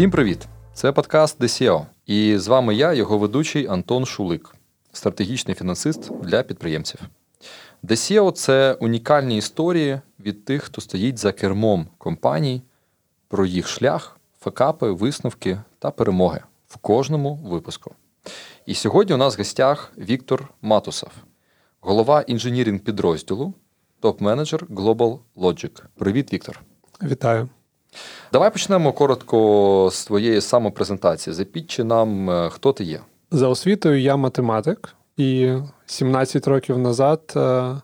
Всім привіт! Це подкаст DCO. І з вами я, його ведучий Антон Шулик, стратегічний фінансист для підприємців. DCO – це унікальні історії від тих, хто стоїть за кермом компаній, про їх шлях, факапи, висновки та перемоги в кожному випуску. І сьогодні у нас в гостях Віктор Матусов, голова інженірінг підрозділу, топ-менеджер Global Logic. Привіт, Віктор. Вітаю. Давай почнемо коротко з твоєї самопрезентації. Запітчи нам, е, хто ти є. За освітою я математик, і 17 років назад е,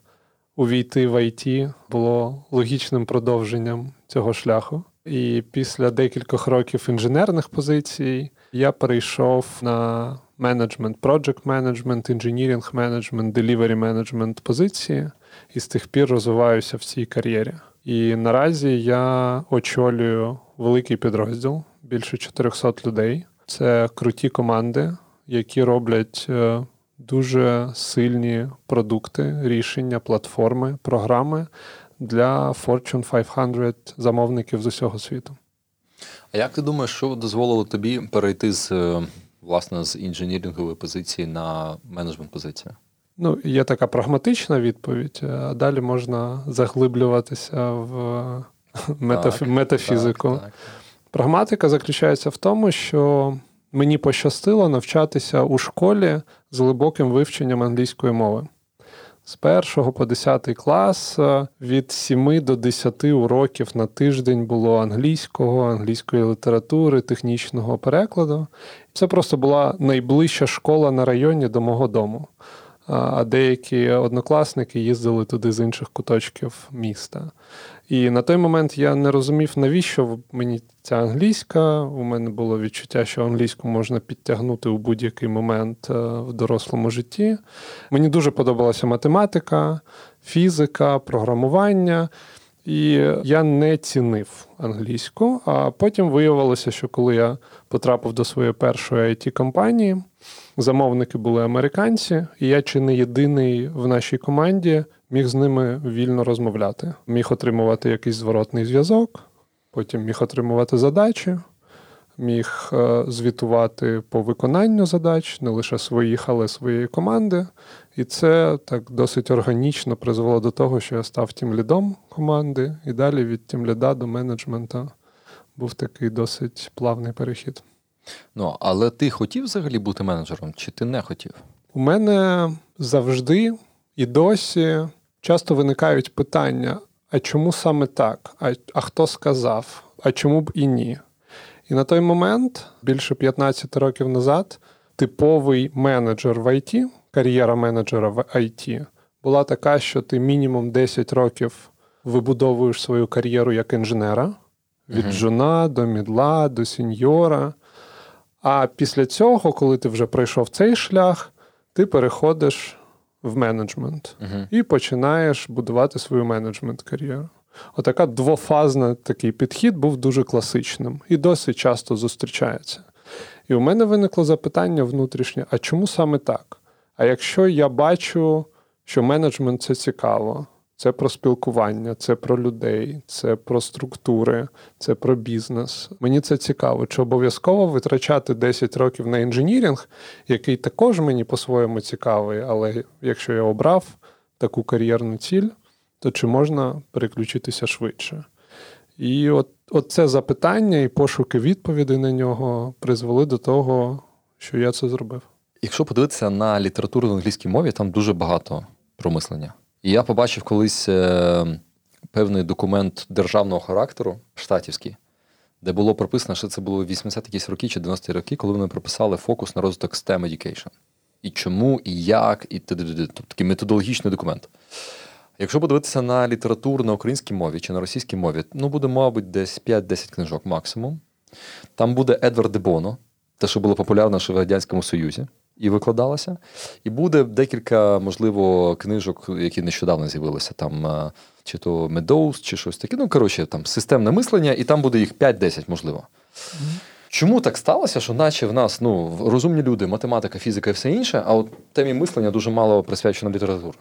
увійти в ІТ було логічним продовженням цього шляху. І після декількох років інженерних позицій я перейшов на менеджмент, project менеджмент, інженірінг менеджмент, delivery менеджмент позиції, і з тих пір розвиваюся в цій кар'єрі. І наразі я очолюю великий підрозділ, більше 400 людей. Це круті команди, які роблять е, дуже сильні продукти, рішення, платформи, програми для Fortune 500 замовників з усього світу. А як ти думаєш, що дозволило тобі перейти з е, власне з інженірингової позиції на менеджмент позицію? Ну, є така прагматична відповідь, а далі можна заглиблюватися в метаф... так, метафізику. Так, так. Прагматика заключається в тому, що мені пощастило навчатися у школі з глибоким вивченням англійської мови. З першого по 10 клас від 7 до 10 уроків на тиждень було англійського, англійської літератури, технічного перекладу. Це просто була найближча школа на районі до мого дому а деякі однокласники їздили туди з інших куточків міста. І на той момент я не розумів, навіщо мені ця англійська. У мене було відчуття, що англійську можна підтягнути у будь-який момент е, в дорослому житті. Мені дуже подобалася математика, фізика, програмування. І я не цінив англійську. А потім виявилося, що коли я потрапив до своєї першої it компанії замовники були американці, і я чи не єдиний в нашій команді міг з ними вільно розмовляти. Міг отримувати якийсь зворотний зв'язок, потім міг отримувати задачі, міг е, звітувати по виконанню задач, не лише своїх, але своєї команди. І це так досить органічно призвело до того, що я став тим лідом команди, і далі від тім ліда до менеджмента був такий досить плавний перехід. Ну, але ти хотів взагалі бути менеджером, чи ти не хотів? У мене завжди і досі часто виникають питання: а чому саме так? А, а хто сказав? А чому б і ні? І на той момент, більше 15 років назад, типовий менеджер в ІТ, кар'єра менеджера в ІТ, була така, що ти мінімум 10 років вибудовуєш свою кар'єру як інженера від жона до мідла, до сіньора. А після цього, коли ти вже пройшов цей шлях, ти переходиш в менеджмент uh-huh. і починаєш будувати свою менеджмент-кар'єру. Отака двофазна такий підхід був дуже класичним і досить часто зустрічається. І у мене виникло запитання внутрішнє: а чому саме так? А якщо я бачу, що менеджмент це цікаво, це про спілкування, це про людей, це про структури, це про бізнес. Мені це цікаво. Чи обов'язково витрачати 10 років на інженірінг, який також мені по-своєму цікавий, але якщо я обрав таку кар'єрну ціль, то чи можна переключитися швидше? І от, от це запитання і пошуки відповідей на нього призвели до того, що я це зробив. Якщо подивитися на літературу в англійській мові, там дуже багато промислення. І я побачив колись е, певний документ державного характеру, штатівський, де було прописано, що це було 80 якісь роки чи 90-ті роки, коли вони прописали фокус на розвиток STEM Education. І чому, і як, і т.д. Тобто такий методологічний документ. Якщо подивитися на літературу на українській мові чи на російській мові, ну буде, мабуть, десь 5-10 книжок максимум. Там буде Едвард Дебоно, те, що було популярно ще в Радянському Союзі і викладалася. І буде декілька, можливо, книжок, які нещодавно з'явилися, там е, чи то Meadows, чи щось таке. Ну, коротше, там системне мислення, і там буде їх 5-10, можливо. Чому так сталося, що наче в нас ну, розумні люди, математика, фізика і все інше, а от темі мислення дуже мало присвячено літературі?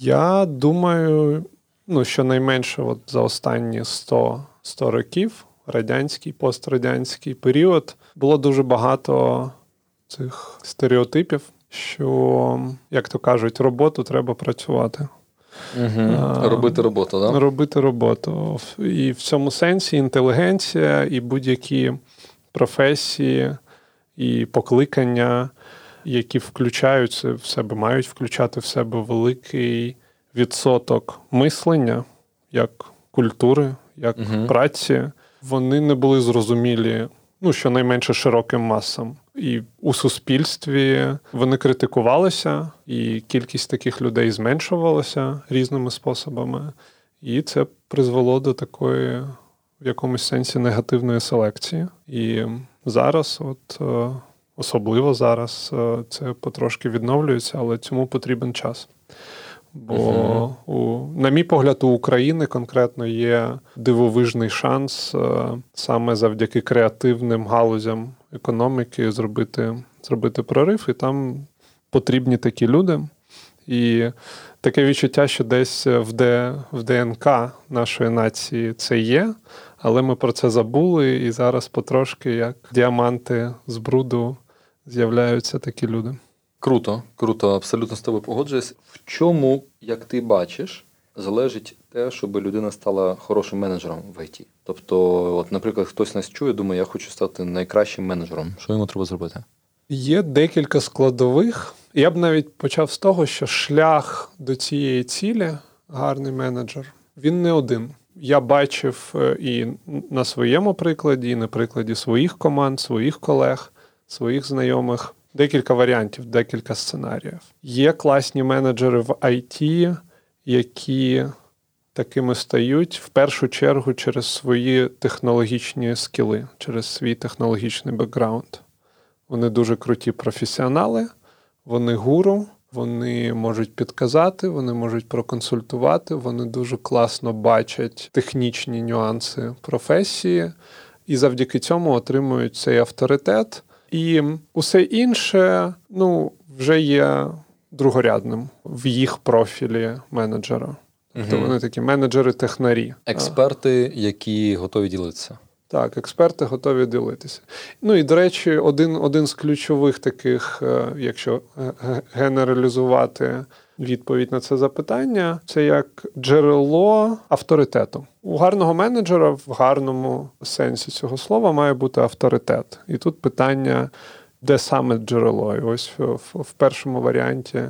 Я думаю, ну, що найменше от за останні 100 100 років радянський, пострадянський період було дуже багато цих стереотипів, що, як то кажуть, роботу треба працювати. Угу. А, робити роботу, да? Робити роботу. І в цьому сенсі інтелігенція і будь-які професії і покликання, які включаються в себе, мають включати в себе великий відсоток мислення як культури, як угу. праці, вони не були зрозумілі, ну щонайменше широким масам. І у суспільстві вони критикувалися, і кількість таких людей зменшувалася різними способами. І це призвело до такої в якомусь сенсі негативної селекції. І зараз, от е, особливо зараз, е, це потрошки відновлюється, але цьому потрібен час. Бо, uh-huh. у, на мій погляд, у України конкретно є дивовижний шанс е, саме завдяки креативним галузям економіки зробити зробити прорив, і там потрібні такі люди. І таке відчуття, що десь в Д, в ДНК нашої нації це є, але ми про це забули, і зараз потрошки, як діаманти з бруду, з'являються такі люди. Круто, круто, абсолютно з тобою погоджуюсь. В чому, як ти бачиш, залежить те, щоб людина стала хорошим менеджером в ІТ? Тобто, от, наприклад, хтось нас чує, думає, я хочу стати найкращим менеджером. Що йому треба зробити? Є декілька складових. Я б навіть почав з того, що шлях до цієї цілі, гарний менеджер, він не один. Я бачив е, і на своєму прикладі, і на прикладі своїх команд, своїх колег, своїх знайомих декілька варіантів, декілька сценаріїв. Є класні менеджери в IT, які такими стають в першу чергу через свої технологічні скіли, через свій технологічний бекграунд. Вони дуже круті професіонали, вони гуру, вони можуть підказати, вони можуть проконсультувати, вони дуже класно бачать технічні нюанси професії і завдяки цьому отримують цей авторитет. І усе інше ну, вже є другорядним в їх профілі менеджера. Тобто вони такі менеджери-технарі. Експерти, які готові ділитися. Так, експерти готові ділитися. Ну і до речі, один один з ключових таких, е, якщо генералізувати відповідь на це запитання, це як джерело авторитету. У гарного менеджера в гарному сенсі цього слова має бути авторитет. І тут питання, де саме джерело? І ось в, першому варіанті.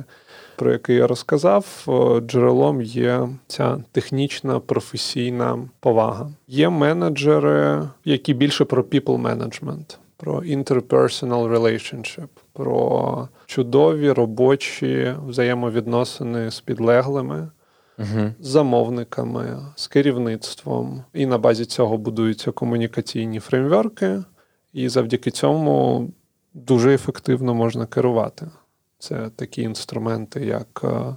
Про який я розказав, джерелом є ця технічна професійна повага. Є менеджери, які більше про people management, про interpersonal relationship, про чудові робочі взаємовідносини з підлеглими, угу. з замовниками, з керівництвом. І на базі цього будуються комунікаційні фреймворки, і завдяки цьому дуже ефективно можна керувати. Це такі інструменти, як е,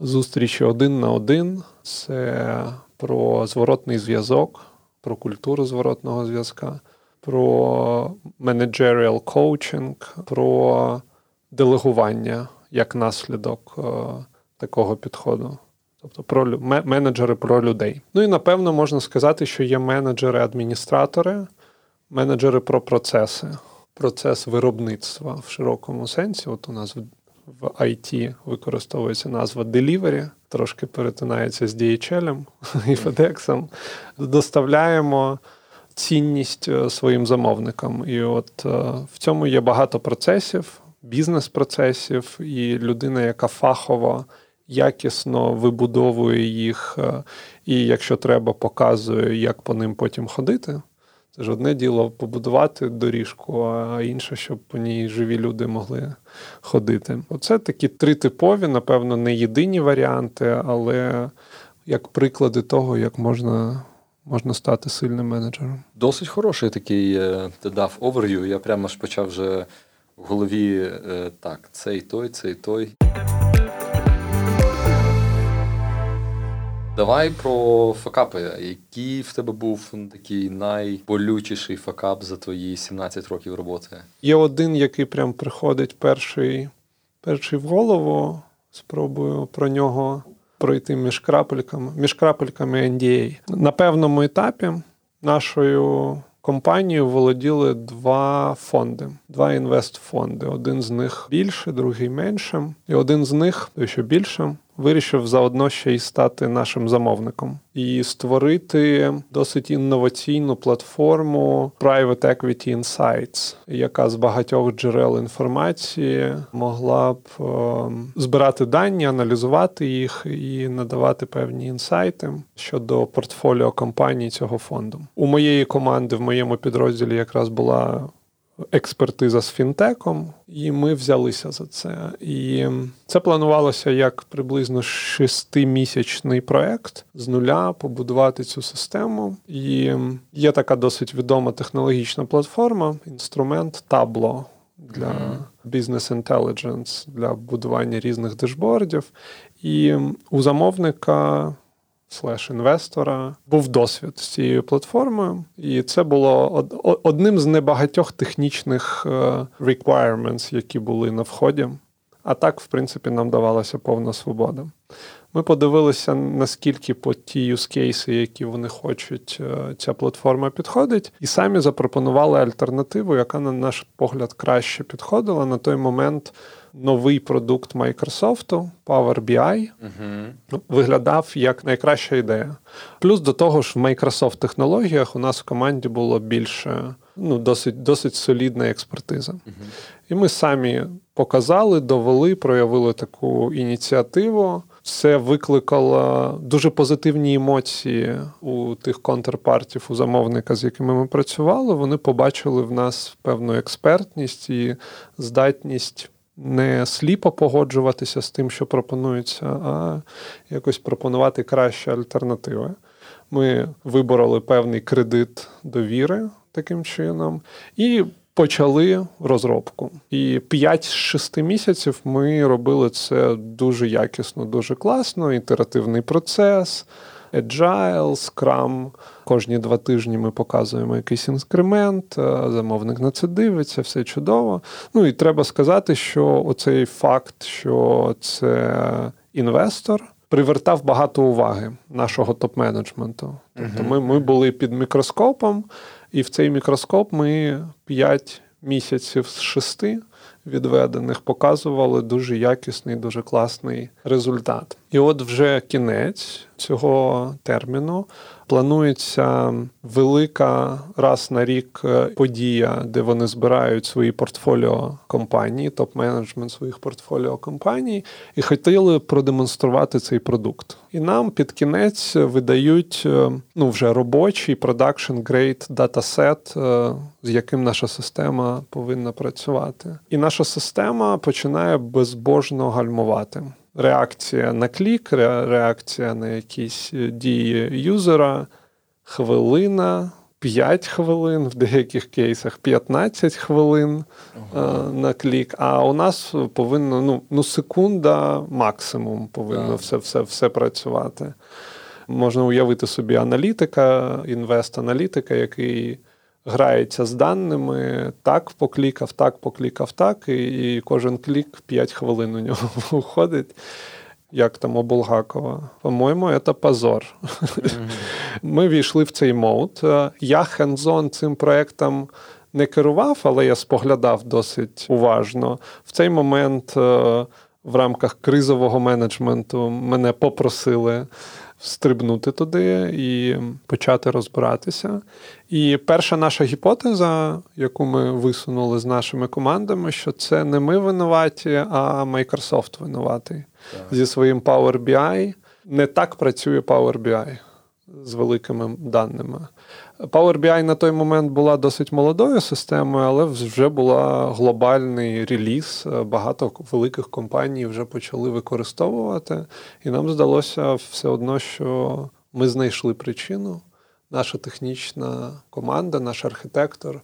зустрічі один на один, це про зворотний зв'язок, про культуру зворотного зв'язка, про managerial coaching, про делегування як наслідок е, такого підходу. Тобто про менеджери про людей. Ну і напевно можна сказати, що є менеджери-адміністратори, менеджери про процеси процес виробництва в широкому сенсі. От у нас в IT використовується назва delivery, трошки перетинається з DHL і FedEx. Доставляємо цінність е, своїм замовникам. І от е, в цьому є багато процесів, бізнес-процесів, і людина, яка фахово. Якісно вибудовує їх, е, і якщо треба, показує, як по ним потім ходити. Це ж одне діло побудувати доріжку, а інше, щоб по ній живі люди могли ходити. Оце такі три типові, напевно, не єдині варіанти, але як приклади того, як можна можна стати сильним менеджером. Досить хороший такий е, ти дав оверв'ю. Я прямо ж почав вже в голові е, так, цей той, цей той. Давай про факапи. Який в тебе був такий найболючіший факап за твої 17 років роботи? Є один, який прям приходить перший, перший в голову. Спробую про нього пройти між крапельками, між крапельками NDA. На певному етапі, нашою компанією володіли два фонди, два інвестфонди. Один з них більше, другий менше. І один з них, той що більше, вирішив заодно ще й стати нашим замовником і створити досить інноваційну платформу Private Equity Insights, яка з багатьох джерел інформації могла б е, збирати дані, аналізувати їх і надавати певні інсайти щодо портфоліо компаній цього фонду. У моєї команди в моєму підрозділі якраз була експертиза з фінтеком, і ми взялися за це. І це планувалося як приблизно шестимісячний проект з нуля побудувати цю систему. І є така досить відома технологічна платформа, інструмент Tableau для Business Intelligence, для будування різних дешбордів. І у замовника слеш інвестора був досвід з цією платформою, і це було одним з небагатьох технічних е, requirements, які були на вході. А так, в принципі, нам давалася повна свобода. Ми подивилися, наскільки по ті use які вони хочуть, е, ця платформа підходить, і самі запропонували альтернативу, яка, на наш погляд, краще підходила на той момент новий продукт Microsoft Power BI угу. виглядав як найкраща ідея. Плюс до того ж, в Microsoft технологіях у нас в команді було більше, ну, досить досить солідна експертиза. Угу. І ми самі показали, довели, проявили таку ініціативу. Це викликало дуже позитивні емоції у тих контрпартів, у замовника, з якими ми працювали. Вони побачили в нас певну експертність і здатність не сліпо погоджуватися з тим, що пропонується, а якось пропонувати кращі альтернативи. Ми вибороли певний кредит довіри таким чином і почали розробку. І 5 з 6 місяців ми робили це дуже якісно, дуже класно, ітеративний процес. Agile, Scrum. Кожні два тижні ми показуємо якийсь інкремент, е, замовник на це дивиться, все чудово. Ну і треба сказати, що оцей факт, що це інвестор. Привертав багато уваги нашого топ-менеджменту. Тобто ми ми були під мікроскопом, і в цей мікроскоп ми 5 місяців з 6 відведених показували дуже якісний, дуже класний результат. І от вже кінець цього терміну планується велика раз на рік е, подія, де вони збирають свої портфоліо компанії, топ-менеджмент своїх портфоліо компаній, і хотіли продемонструвати цей продукт. І нам під кінець видають е, ну вже робочий production grade dataset, з яким наша система повинна працювати. І наша система починає безбожно гальмувати реакція на клік, реакція на якісь е, дії юзера, хвилина, 5 хвилин, в деяких кейсах 15 хвилин ага. Е, на клік. А у нас повинно ну, ну секунда максимум повинно все, все, все працювати. Можна уявити собі аналітика, інвест-аналітика, який грається з даними, так поклікав, так поклікав, так, і, і кожен клік 5 хвилин у нього виходить. Як там у Булгакова. По-моєму, це позор. Mm-hmm. Ми війшли в цей мод. Я хендзон цим проєктом не керував, але я споглядав досить уважно. В цей момент е, в рамках кризового менеджменту мене попросили стрибнути туди і почати розбиратися. І перша наша гіпотеза, яку ми висунули з нашими командами, що це не ми винуваті, а Microsoft винуватий так. зі своїм Power BI. Не так працює Power BI з великими даними. Power BI на той момент була досить молодою системою, але вже була глобальний реліз. Багато великих компаній вже почали використовувати, і нам здалося все одно, що ми знайшли причину. Наша технічна команда, наш архітектор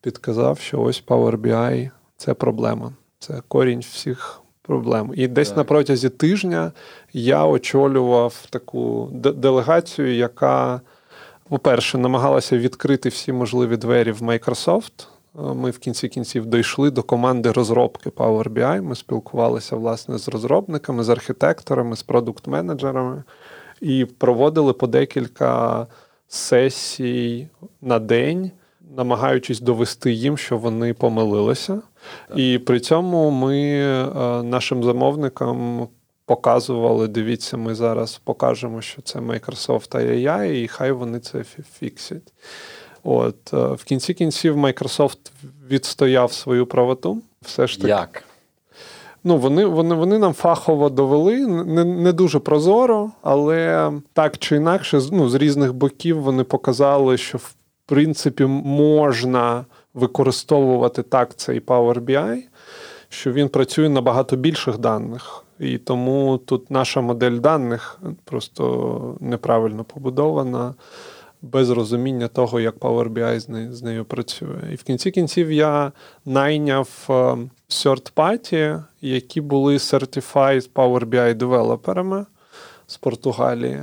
підказав, що ось Power BI – це проблема, це корінь всіх проблем. І десь так. на протязі тижня я очолював таку делегацію, яка по-перше, намагалася відкрити всі можливі двері в Microsoft. Е, ми в кінці кінців дійшли до команди розробки Power BI. Ми спілкувалися власне з розробниками, з архітекторами, з продукт-менеджерами і проводили по декілька сесій на день, намагаючись довести їм, що вони помилилися. І при цьому ми е, нашим замовникам показували: дивіться, ми зараз покажемо, що це Microsoft AI, і хай вони це фіксять. От е, в кінці кінців Microsoft відстояв свою правоту. Все ж таки. Як? Ну, вони вони, вони нам фахово довели, не не дуже прозоро, але так чи інакше, ну, з різних боків вони показали, що в принципі можна використовувати так цей Power BI, що він працює на багато більших даних. І тому тут наша модель даних просто неправильно побудована без розуміння того, як Power BI з нею, з нею працює. І в кінці кінців я найняв е, third party, які були certified Power BI девелоперами з Португалії.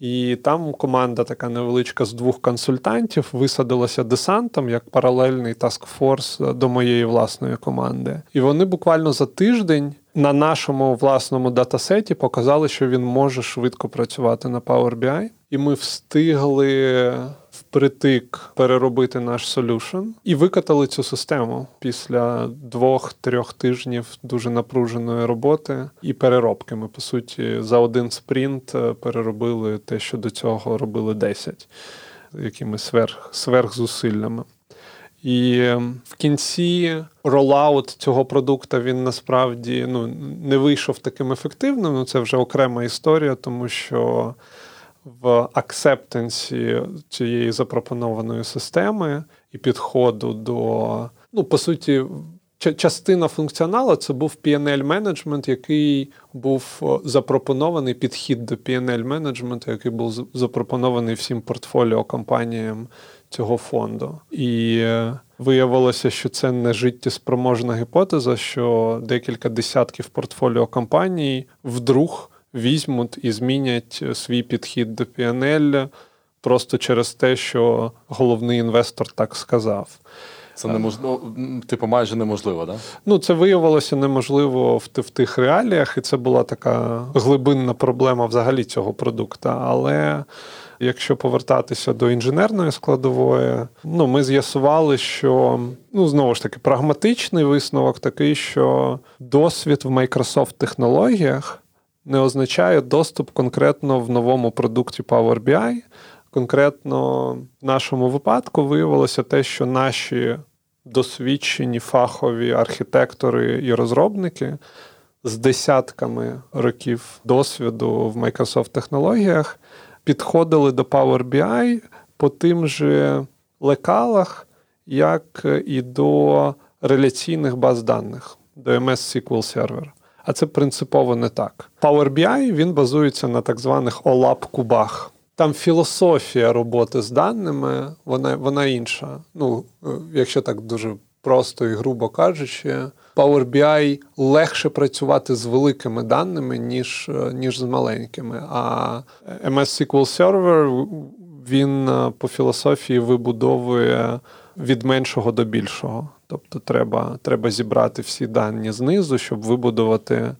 І там команда така невеличка з двох консультантів висадилася десантом як паралельний таскфорс до моєї власної команди. І вони буквально за тиждень на нашому власному датасеті показали, що він може швидко працювати на Power BI. І ми встигли впритик переробити наш солюшн і викатали цю систему після двох-трьох тижнів дуже напруженої роботи і переробки. Ми, по суті, за один спринт е, переробили те, що до цього робили 10 якими сверх, сверхзусиллями. І ем, в кінці ролаут цього продукту він насправді ну, не вийшов таким ефективним. Ну, Це вже окрема історія, тому що в аксептенсі цієї запропонованої системи і підходу до, ну, по суті, частина функціоналу це був PNL менеджмент, який був запропонований підхід до PNL менеджменту, який був запропонований всім портфоліо компаніям цього фонду. І е, виявилося, що це не життєспроможна гіпотеза, що декілька десятків портфоліо компаній вдруг візьмуть і змінять свій підхід до PNL просто через те, що головний інвестор так сказав. Це неможливо, типу, майже неможливо. Да? Ну, це виявилося неможливо в, в тих реаліях, і це була така глибинна проблема взагалі цього продукту. Але якщо повертатися до інженерної складової, ну ми з'ясували, що ну знову ж таки прагматичний висновок такий, що досвід в Microsoft технологіях не означає доступ конкретно в новому продукті Power BI. Конкретно в нашому випадку виявилося те, що наші досвідчені фахові архітектори і розробники з десятками років досвіду в Microsoft технологіях підходили до Power BI по тим же лекалах, як і до реляційних баз даних, до MS SQL Server. А це принципово не так. Power BI він базується на так званих olap кубах. Там філософія роботи з даними, вона вона інша. Ну, е, якщо так дуже просто і грубо кажучи, Power BI легше працювати з великими даними, ніж е, ніж з маленькими. А MS SQL Server він е, по філософії вибудовує від меншого до більшого. Тобто, треба треба зібрати всі дані знизу, щоб вибудувати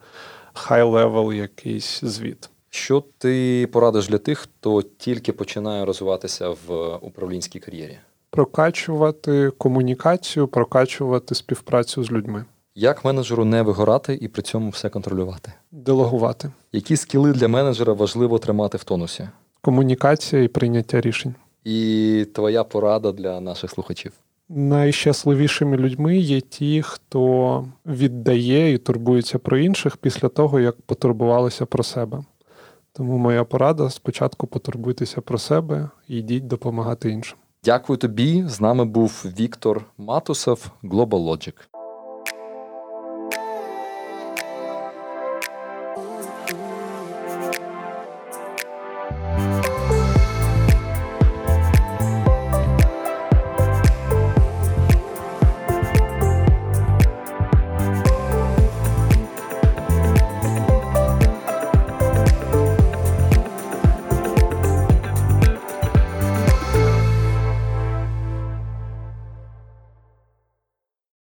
high-level якийсь звіт. Що ти порадиш для тих, хто тільки починає розвиватися в управлінській кар'єрі? Прокачувати комунікацію, прокачувати співпрацю з людьми. Як менеджеру не вигорати і при цьому все контролювати? Делегувати. Які скіли для менеджера важливо тримати в тонусі? Комунікація і прийняття рішень. І твоя порада для наших слухачів. Найщасливішими людьми є ті, хто віддає і турбується про інших після того, як потурбувалися про себе. Тому моя порада спочатку потурбуйтеся про себе і йдіть допомагати іншим. Дякую тобі. З нами був Віктор Матусов, Global Logic.